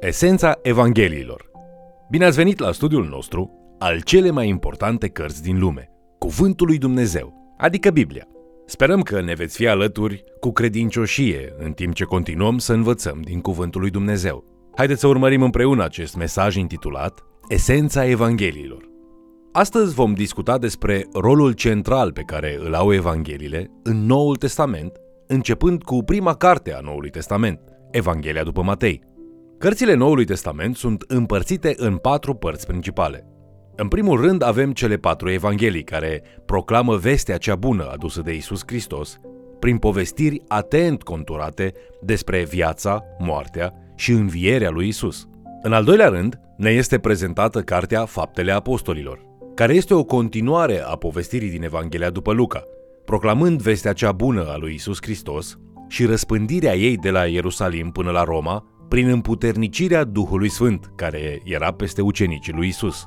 Esența Evangheliilor Bine ați venit la studiul nostru al cele mai importante cărți din lume, Cuvântul lui Dumnezeu, adică Biblia. Sperăm că ne veți fi alături cu credincioșie în timp ce continuăm să învățăm din Cuvântul lui Dumnezeu. Haideți să urmărim împreună acest mesaj intitulat Esența Evangheliilor. Astăzi vom discuta despre rolul central pe care îl au Evangheliile în Noul Testament, începând cu prima carte a Noului Testament, Evanghelia după Matei. Cărțile Noului Testament sunt împărțite în patru părți principale. În primul rând avem cele patru evanghelii care proclamă vestea cea bună adusă de Isus Hristos prin povestiri atent conturate despre viața, moartea și învierea lui Isus. În al doilea rând, ne este prezentată cartea Faptele Apostolilor, care este o continuare a povestirii din Evanghelia după Luca, proclamând vestea cea bună a lui Isus Hristos și răspândirea ei de la Ierusalim până la Roma prin împuternicirea Duhului Sfânt, care era peste ucenicii lui Isus.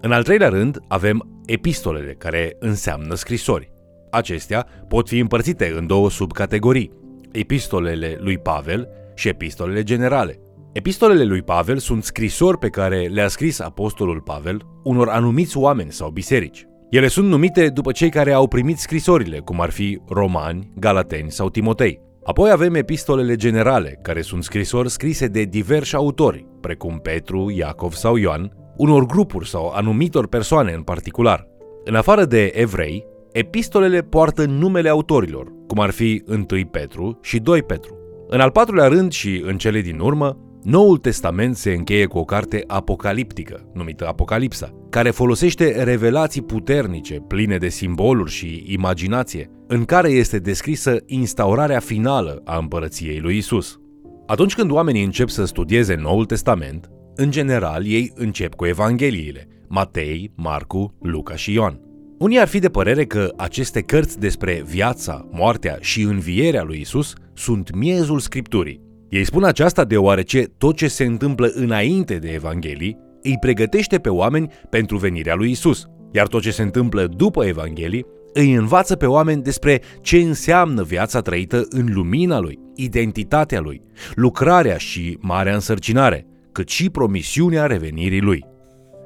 În al treilea rând, avem epistolele, care înseamnă scrisori. Acestea pot fi împărțite în două subcategorii, epistolele lui Pavel și epistolele generale. Epistolele lui Pavel sunt scrisori pe care le-a scris apostolul Pavel unor anumiți oameni sau biserici. Ele sunt numite după cei care au primit scrisorile, cum ar fi romani, galateni sau Timotei. Apoi avem epistolele generale, care sunt scrisori scrise de diversi autori, precum Petru, Iacov sau Ioan, unor grupuri sau anumitor persoane în particular. În afară de evrei, epistolele poartă numele autorilor, cum ar fi 1 Petru și 2 Petru. În al patrulea rând și în cele din urmă, Noul Testament se încheie cu o carte apocaliptică, numită Apocalipsa, care folosește revelații puternice, pline de simboluri și imaginație, în care este descrisă instaurarea finală a împărăției lui Isus. Atunci când oamenii încep să studieze Noul Testament, în general ei încep cu Evangheliile, Matei, Marcu, Luca și Ioan. Unii ar fi de părere că aceste cărți despre viața, moartea și învierea lui Isus sunt miezul Scripturii, ei spun aceasta deoarece tot ce se întâmplă înainte de Evanghelii îi pregătește pe oameni pentru venirea lui Isus, iar tot ce se întâmplă după Evanghelii îi învață pe oameni despre ce înseamnă viața trăită în lumina lui, identitatea lui, lucrarea și marea însărcinare, cât și promisiunea revenirii lui.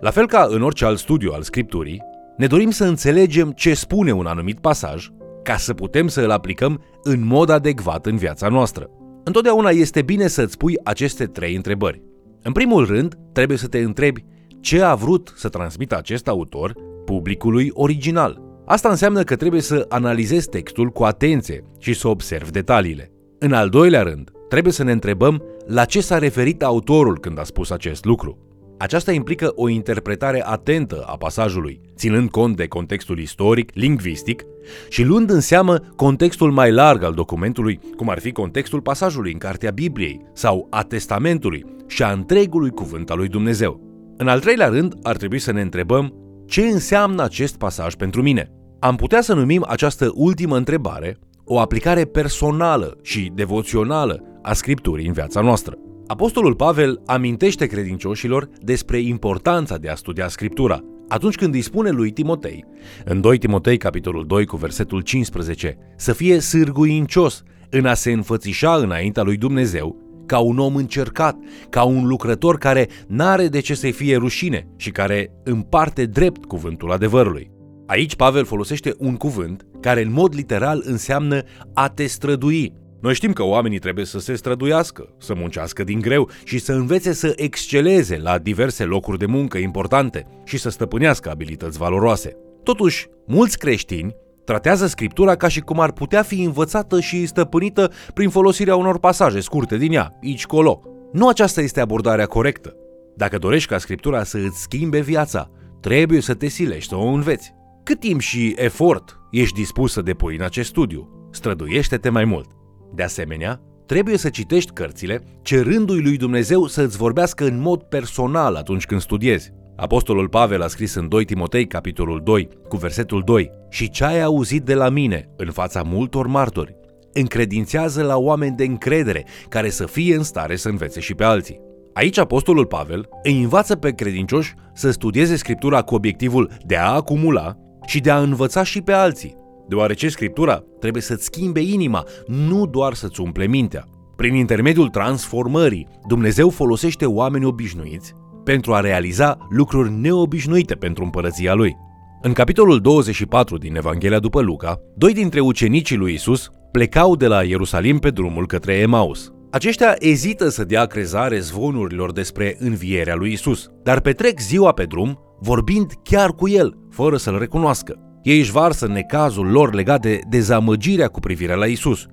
La fel ca în orice alt studiu al Scripturii, ne dorim să înțelegem ce spune un anumit pasaj ca să putem să îl aplicăm în mod adecvat în viața noastră. Întotdeauna este bine să-ți pui aceste trei întrebări. În primul rând, trebuie să te întrebi ce a vrut să transmită acest autor publicului original. Asta înseamnă că trebuie să analizezi textul cu atenție și să observi detaliile. În al doilea rând, trebuie să ne întrebăm la ce s-a referit autorul când a spus acest lucru. Aceasta implică o interpretare atentă a pasajului, ținând cont de contextul istoric, lingvistic și luând în seamă contextul mai larg al documentului, cum ar fi contextul pasajului în Cartea Bibliei sau a Testamentului și a întregului cuvânt al lui Dumnezeu. În al treilea rând, ar trebui să ne întrebăm ce înseamnă acest pasaj pentru mine. Am putea să numim această ultimă întrebare o aplicare personală și devoțională a Scripturii în viața noastră. Apostolul Pavel amintește credincioșilor despre importanța de a studia Scriptura, atunci când îi spune lui Timotei, în 2 Timotei capitolul 2 cu versetul 15, să fie sârguincios în a se înfățișa înaintea lui Dumnezeu ca un om încercat, ca un lucrător care n-are de ce să-i fie rușine și care împarte drept cuvântul adevărului. Aici Pavel folosește un cuvânt care în mod literal înseamnă a te strădui, noi știm că oamenii trebuie să se străduiască, să muncească din greu și să învețe să exceleze la diverse locuri de muncă importante și să stăpânească abilități valoroase. Totuși, mulți creștini tratează scriptura ca și cum ar putea fi învățată și stăpânită prin folosirea unor pasaje scurte din ea, aici colo. Nu aceasta este abordarea corectă. Dacă dorești ca scriptura să îți schimbe viața, trebuie să te silești să o înveți. Cât timp și efort ești dispus să depui în acest studiu, străduiește-te mai mult. De asemenea, trebuie să citești cărțile cerându-i lui Dumnezeu să îți vorbească în mod personal atunci când studiezi. Apostolul Pavel a scris în 2 Timotei, capitolul 2, cu versetul 2, Și ce ai auzit de la mine, în fața multor martori, încredințează la oameni de încredere, care să fie în stare să învețe și pe alții. Aici Apostolul Pavel îi învață pe credincioși să studieze Scriptura cu obiectivul de a acumula și de a învăța și pe alții, deoarece Scriptura trebuie să-ți schimbe inima, nu doar să-ți umple mintea. Prin intermediul transformării, Dumnezeu folosește oameni obișnuiți pentru a realiza lucruri neobișnuite pentru împărăția lui. În capitolul 24 din Evanghelia după Luca, doi dintre ucenicii lui Isus plecau de la Ierusalim pe drumul către Emaus. Aceștia ezită să dea crezare zvonurilor despre învierea lui Isus, dar petrec ziua pe drum, vorbind chiar cu el, fără să-l recunoască. Ei își varsă necazul lor legat de dezamăgirea cu privire la Isus,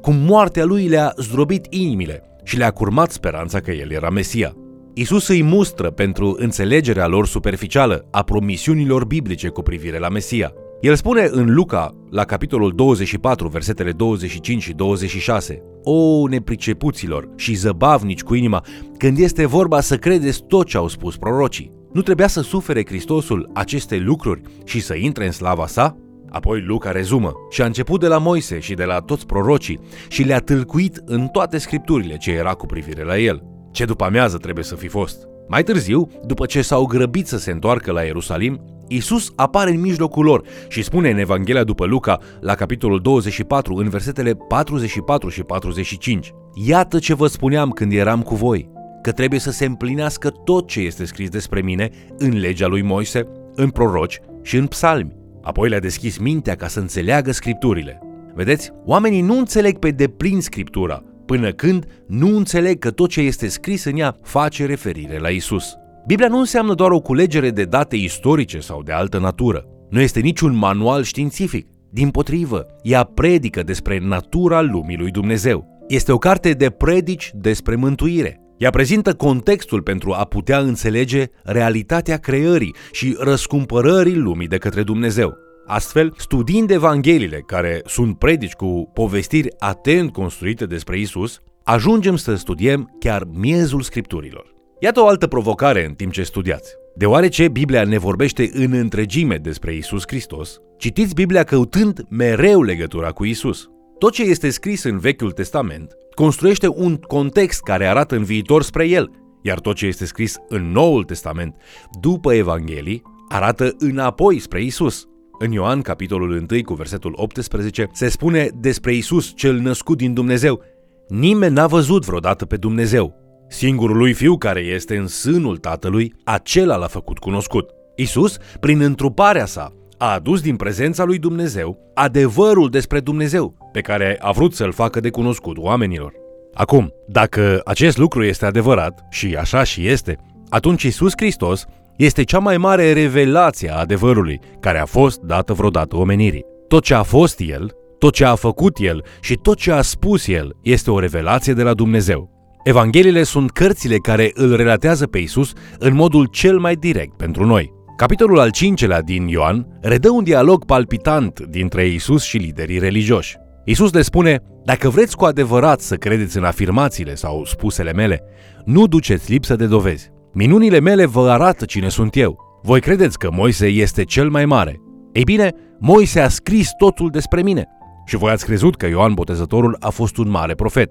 cum moartea lui le-a zdrobit inimile și le-a curmat speranța că el era Mesia. Isus îi mustră pentru înțelegerea lor superficială a promisiunilor biblice cu privire la Mesia. El spune în Luca, la capitolul 24, versetele 25 și 26, O, nepricepuților și zăbavnici cu inima, când este vorba să credeți tot ce au spus prorocii. Nu trebuia să sufere Hristosul aceste lucruri și să intre în slava sa? Apoi Luca rezumă și a început de la Moise și de la toți prorocii și le-a tâlcuit în toate scripturile ce era cu privire la el. Ce după amiază trebuie să fi fost. Mai târziu, după ce s-au grăbit să se întoarcă la Ierusalim, Isus apare în mijlocul lor și spune în Evanghelia după Luca, la capitolul 24, în versetele 44 și 45. Iată ce vă spuneam când eram cu voi, că trebuie să se împlinească tot ce este scris despre mine în legea lui Moise, în proroci și în psalmi. Apoi le-a deschis mintea ca să înțeleagă scripturile. Vedeți, oamenii nu înțeleg pe deplin scriptura, până când nu înțeleg că tot ce este scris în ea face referire la Isus. Biblia nu înseamnă doar o culegere de date istorice sau de altă natură. Nu este niciun manual științific. Din potrivă, ea predică despre natura lumii lui Dumnezeu. Este o carte de predici despre mântuire. Ea prezintă contextul pentru a putea înțelege realitatea creării și răscumpărării lumii de către Dumnezeu. Astfel, studiind Evangheliile, care sunt predici cu povestiri atent construite despre Isus, ajungem să studiem chiar miezul scripturilor. Iată o altă provocare în timp ce studiați. Deoarece Biblia ne vorbește în întregime despre Isus Hristos, citiți Biblia căutând mereu legătura cu Isus. Tot ce este scris în Vechiul Testament construiește un context care arată în viitor spre el, iar tot ce este scris în Noul Testament, după Evanghelii, arată înapoi spre Isus. În Ioan, capitolul 1, cu versetul 18, se spune despre Isus, cel născut din Dumnezeu, Nimeni n-a văzut vreodată pe Dumnezeu. Singurul lui fiu care este în sânul Tatălui, acela l-a făcut cunoscut. Isus, prin întruparea sa, a adus din prezența lui Dumnezeu adevărul despre Dumnezeu, pe care a vrut să-l facă de cunoscut oamenilor. Acum, dacă acest lucru este adevărat, și așa și este, atunci Isus Hristos este cea mai mare revelație a adevărului care a fost dată vreodată omenirii. Tot ce a fost El, tot ce a făcut El și tot ce a spus El este o revelație de la Dumnezeu. Evangheliile sunt cărțile care îl relatează pe Isus în modul cel mai direct pentru noi. Capitolul al cincelea din Ioan redă un dialog palpitant dintre Isus și liderii religioși. Isus le spune, dacă vreți cu adevărat să credeți în afirmațiile sau spusele mele, nu duceți lipsă de dovezi. Minunile mele vă arată cine sunt eu. Voi credeți că Moise este cel mai mare. Ei bine, Moise a scris totul despre mine. Și voi ați crezut că Ioan Botezătorul a fost un mare profet.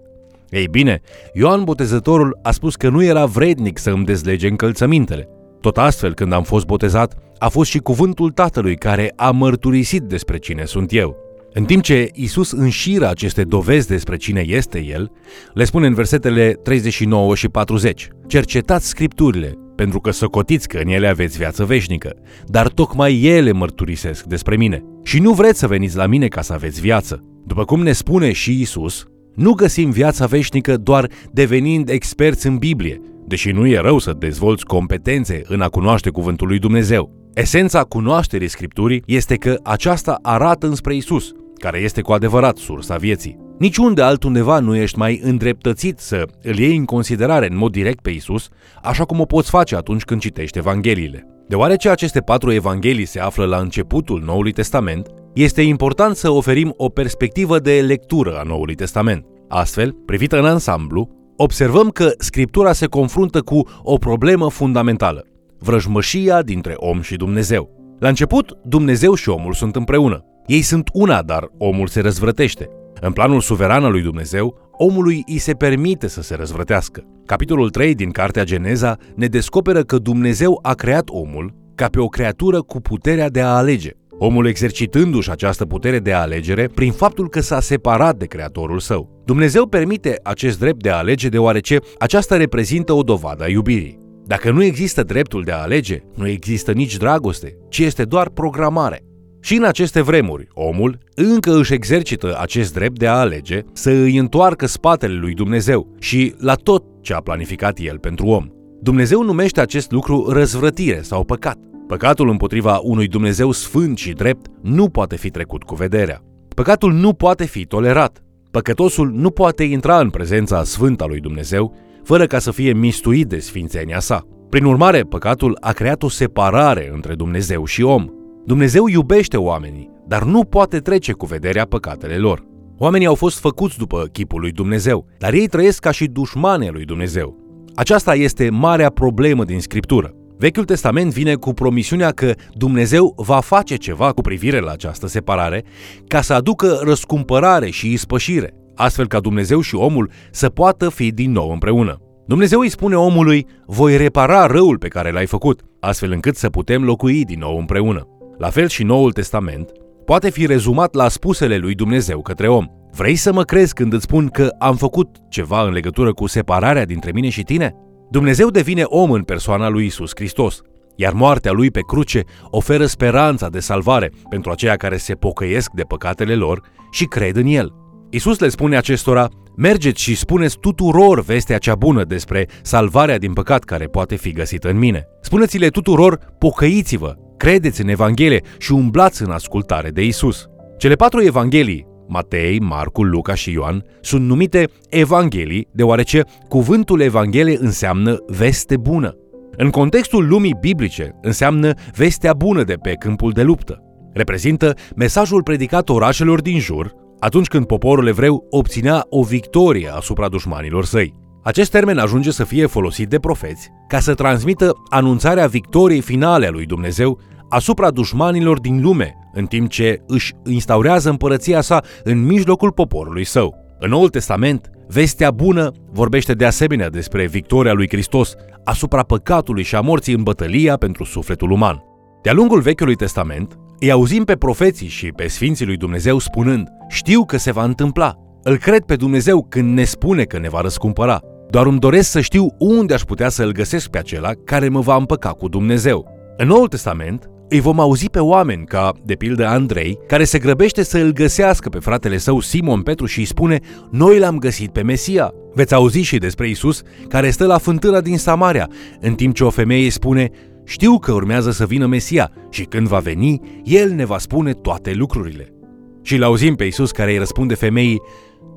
Ei bine, Ioan Botezătorul a spus că nu era vrednic să îmi dezlege încălțămintele. Tot astfel, când am fost botezat, a fost și cuvântul Tatălui care a mărturisit despre cine sunt eu. În timp ce Isus înșiră aceste dovezi despre cine este El, le spune în versetele 39 și 40. Cercetați scripturile, pentru că să cotiți că în ele aveți viață veșnică, dar tocmai ele mărturisesc despre mine. Și nu vreți să veniți la mine ca să aveți viață. După cum ne spune și Isus, nu găsim viața veșnică doar devenind experți în Biblie, deși nu e rău să dezvolți competențe în a cunoaște cuvântul lui Dumnezeu. Esența cunoașterii Scripturii este că aceasta arată înspre Isus, care este cu adevărat sursa vieții. Niciunde altundeva nu ești mai îndreptățit să îl iei în considerare în mod direct pe Isus, așa cum o poți face atunci când citești Evangheliile. Deoarece aceste patru evanghelii se află la începutul Noului Testament, este important să oferim o perspectivă de lectură a Noului Testament. Astfel, privită în ansamblu, observăm că Scriptura se confruntă cu o problemă fundamentală, vrăjmășia dintre om și Dumnezeu. La început, Dumnezeu și omul sunt împreună. Ei sunt una, dar omul se răzvrătește. În planul suveran al lui Dumnezeu, omului îi se permite să se răzvrătească. Capitolul 3 din Cartea Geneza ne descoperă că Dumnezeu a creat omul ca pe o creatură cu puterea de a alege. Omul exercitându-și această putere de alegere prin faptul că s-a separat de Creatorul său. Dumnezeu permite acest drept de a alege deoarece aceasta reprezintă o dovadă a iubirii. Dacă nu există dreptul de a alege, nu există nici dragoste, ci este doar programare. Și în aceste vremuri, omul încă își exercită acest drept de a alege să îi întoarcă spatele lui Dumnezeu și la tot ce a planificat el pentru om. Dumnezeu numește acest lucru răzvrătire sau păcat. Păcatul împotriva unui Dumnezeu sfânt și drept nu poate fi trecut cu vederea. Păcatul nu poate fi tolerat. Păcătosul nu poate intra în prezența sfântă a lui Dumnezeu fără ca să fie mistuit de sfințenia sa. Prin urmare, păcatul a creat o separare între Dumnezeu și om. Dumnezeu iubește oamenii, dar nu poate trece cu vederea păcatele lor. Oamenii au fost făcuți după chipul lui Dumnezeu, dar ei trăiesc ca și dușmane lui Dumnezeu. Aceasta este marea problemă din Scriptură. Vechiul Testament vine cu promisiunea că Dumnezeu va face ceva cu privire la această separare ca să aducă răscumpărare și ispășire, astfel ca Dumnezeu și omul să poată fi din nou împreună. Dumnezeu îi spune omului, voi repara răul pe care l-ai făcut, astfel încât să putem locui din nou împreună. La fel și Noul Testament poate fi rezumat la spusele lui Dumnezeu către om. Vrei să mă crezi când îți spun că am făcut ceva în legătură cu separarea dintre mine și tine? Dumnezeu devine om în persoana lui Isus Hristos, iar moartea lui pe cruce oferă speranța de salvare pentru aceia care se pocăiesc de păcatele lor și cred în el. Isus le spune acestora, mergeți și spuneți tuturor vestea cea bună despre salvarea din păcat care poate fi găsită în mine. Spuneți-le tuturor, pocăiți-vă, credeți în Evanghelie și umblați în ascultare de Isus. Cele patru evanghelii, Matei, Marcu, Luca și Ioan, sunt numite evanghelii deoarece cuvântul evanghelie înseamnă veste bună. În contextul lumii biblice, înseamnă vestea bună de pe câmpul de luptă. Reprezintă mesajul predicat orașelor din jur atunci când poporul evreu obținea o victorie asupra dușmanilor săi. Acest termen ajunge să fie folosit de profeți ca să transmită anunțarea victoriei finale a lui Dumnezeu asupra dușmanilor din lume, în timp ce își instaurează împărăția sa în mijlocul poporului său. În Noul Testament, vestea bună vorbește de asemenea despre victoria lui Hristos asupra păcatului și a morții în bătălia pentru sufletul uman. De-a lungul Vechiului Testament, îi auzim pe profeții și pe sfinții lui Dumnezeu spunând, știu că se va întâmpla, îl cred pe Dumnezeu când ne spune că ne va răscumpăra. Doar îmi doresc să știu unde aș putea să-l găsesc pe acela care mă va împăca cu Dumnezeu. În Noul Testament, îi vom auzi pe oameni ca, de pildă, Andrei, care se grăbește să îl găsească pe fratele său Simon Petru și îi spune Noi l-am găsit pe Mesia. Veți auzi și despre Isus, care stă la fântâna din Samaria, în timp ce o femeie spune Știu că urmează să vină Mesia și când va veni, El ne va spune toate lucrurile. Și l-auzim pe Isus care îi răspunde femeii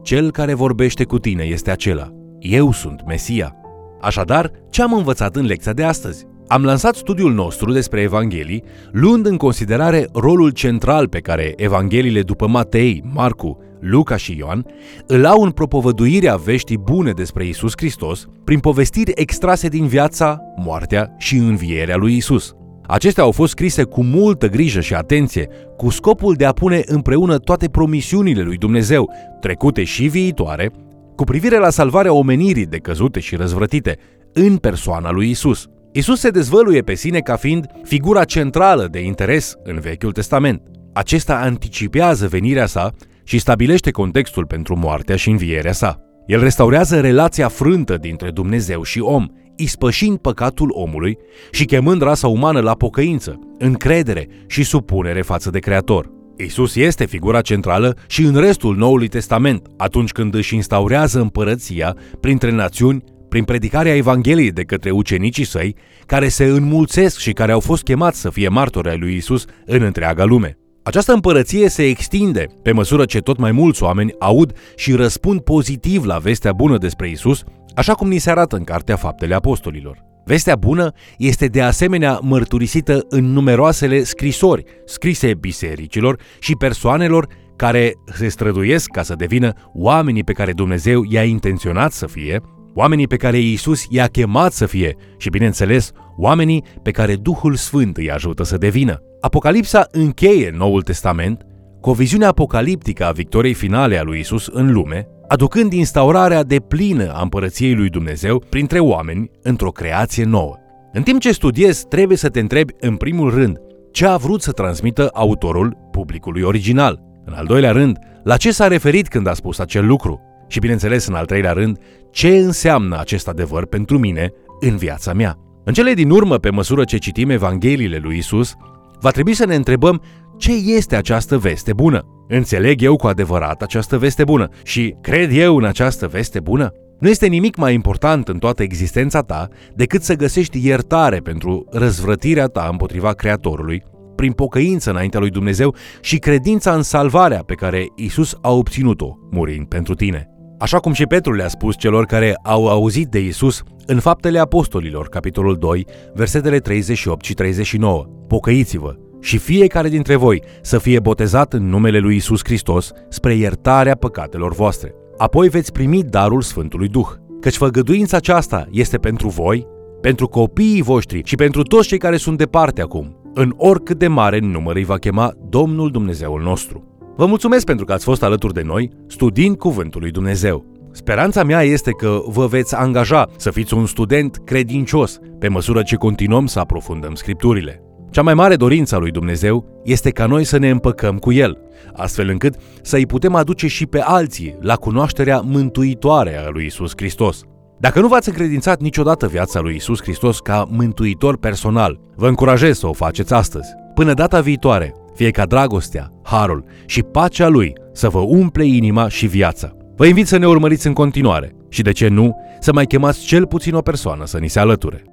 Cel care vorbește cu tine este acela. Eu sunt Mesia. Așadar, ce am învățat în lecția de astăzi? Am lansat studiul nostru despre Evanghelii, luând în considerare rolul central pe care Evangheliile după Matei, Marcu, Luca și Ioan îl au în propovăduirea veștii bune despre Isus Hristos prin povestiri extrase din viața, moartea și învierea lui Isus. Acestea au fost scrise cu multă grijă și atenție, cu scopul de a pune împreună toate promisiunile lui Dumnezeu, trecute și viitoare, cu privire la salvarea omenirii de căzute și răzvrătite, în persoana lui Isus. Isus se dezvăluie pe sine ca fiind figura centrală de interes în Vechiul Testament. Acesta anticipează venirea sa și stabilește contextul pentru moartea și învierea sa. El restaurează relația frântă dintre Dumnezeu și om, ispășind păcatul omului și chemând rasa umană la pocăință, încredere și supunere față de Creator. Isus este figura centrală și în restul Noului Testament, atunci când își instaurează împărăția printre națiuni prin predicarea Evangheliei de către ucenicii săi, care se înmulțesc și care au fost chemați să fie martori ai lui Isus în întreaga lume. Această împărăție se extinde pe măsură ce tot mai mulți oameni aud și răspund pozitiv la vestea bună despre Isus, așa cum ni se arată în Cartea Faptele Apostolilor. Vestea bună este de asemenea mărturisită în numeroasele scrisori scrise bisericilor și persoanelor care se străduiesc ca să devină oamenii pe care Dumnezeu i-a intenționat să fie, oamenii pe care Iisus i-a chemat să fie și, bineînțeles, oamenii pe care Duhul Sfânt îi ajută să devină. Apocalipsa încheie Noul Testament cu o viziune apocaliptică a victoriei finale a lui Isus în lume, aducând instaurarea de plină a împărăției lui Dumnezeu printre oameni într-o creație nouă. În timp ce studiezi, trebuie să te întrebi în primul rând ce a vrut să transmită autorul publicului original. În al doilea rând, la ce s-a referit când a spus acel lucru? Și bineînțeles, în al treilea rând, ce înseamnă acest adevăr pentru mine în viața mea? În cele din urmă, pe măsură ce citim Evangheliile lui Isus, va trebui să ne întrebăm ce este această veste bună. Înțeleg eu cu adevărat această veste bună și cred eu în această veste bună? Nu este nimic mai important în toată existența ta decât să găsești iertare pentru răzvrătirea ta împotriva Creatorului, prin pocăință înaintea lui Dumnezeu și credința în salvarea pe care Isus a obținut-o murind pentru tine. Așa cum și Petru le-a spus celor care au auzit de Isus în Faptele Apostolilor, capitolul 2, versetele 38 și 39. Pocăiți-vă și fiecare dintre voi să fie botezat în numele lui Isus Hristos spre iertarea păcatelor voastre. Apoi veți primi darul Sfântului Duh, căci făgăduința aceasta este pentru voi, pentru copiii voștri și pentru toți cei care sunt departe acum, în oricât de mare număr îi va chema Domnul Dumnezeul nostru. Vă mulțumesc pentru că ați fost alături de noi studiind Cuvântul lui Dumnezeu. Speranța mea este că vă veți angaja să fiți un student credincios pe măsură ce continuăm să aprofundăm scripturile. Cea mai mare dorință a lui Dumnezeu este ca noi să ne împăcăm cu El, astfel încât să îi putem aduce și pe alții la cunoașterea mântuitoare a lui Isus Hristos. Dacă nu v-ați încredințat niciodată viața lui Isus Hristos ca mântuitor personal, vă încurajez să o faceți astăzi. Până data viitoare, fie ca dragostea, harul și pacea lui să vă umple inima și viața. Vă invit să ne urmăriți în continuare și, de ce nu, să mai chemați cel puțin o persoană să ni se alăture.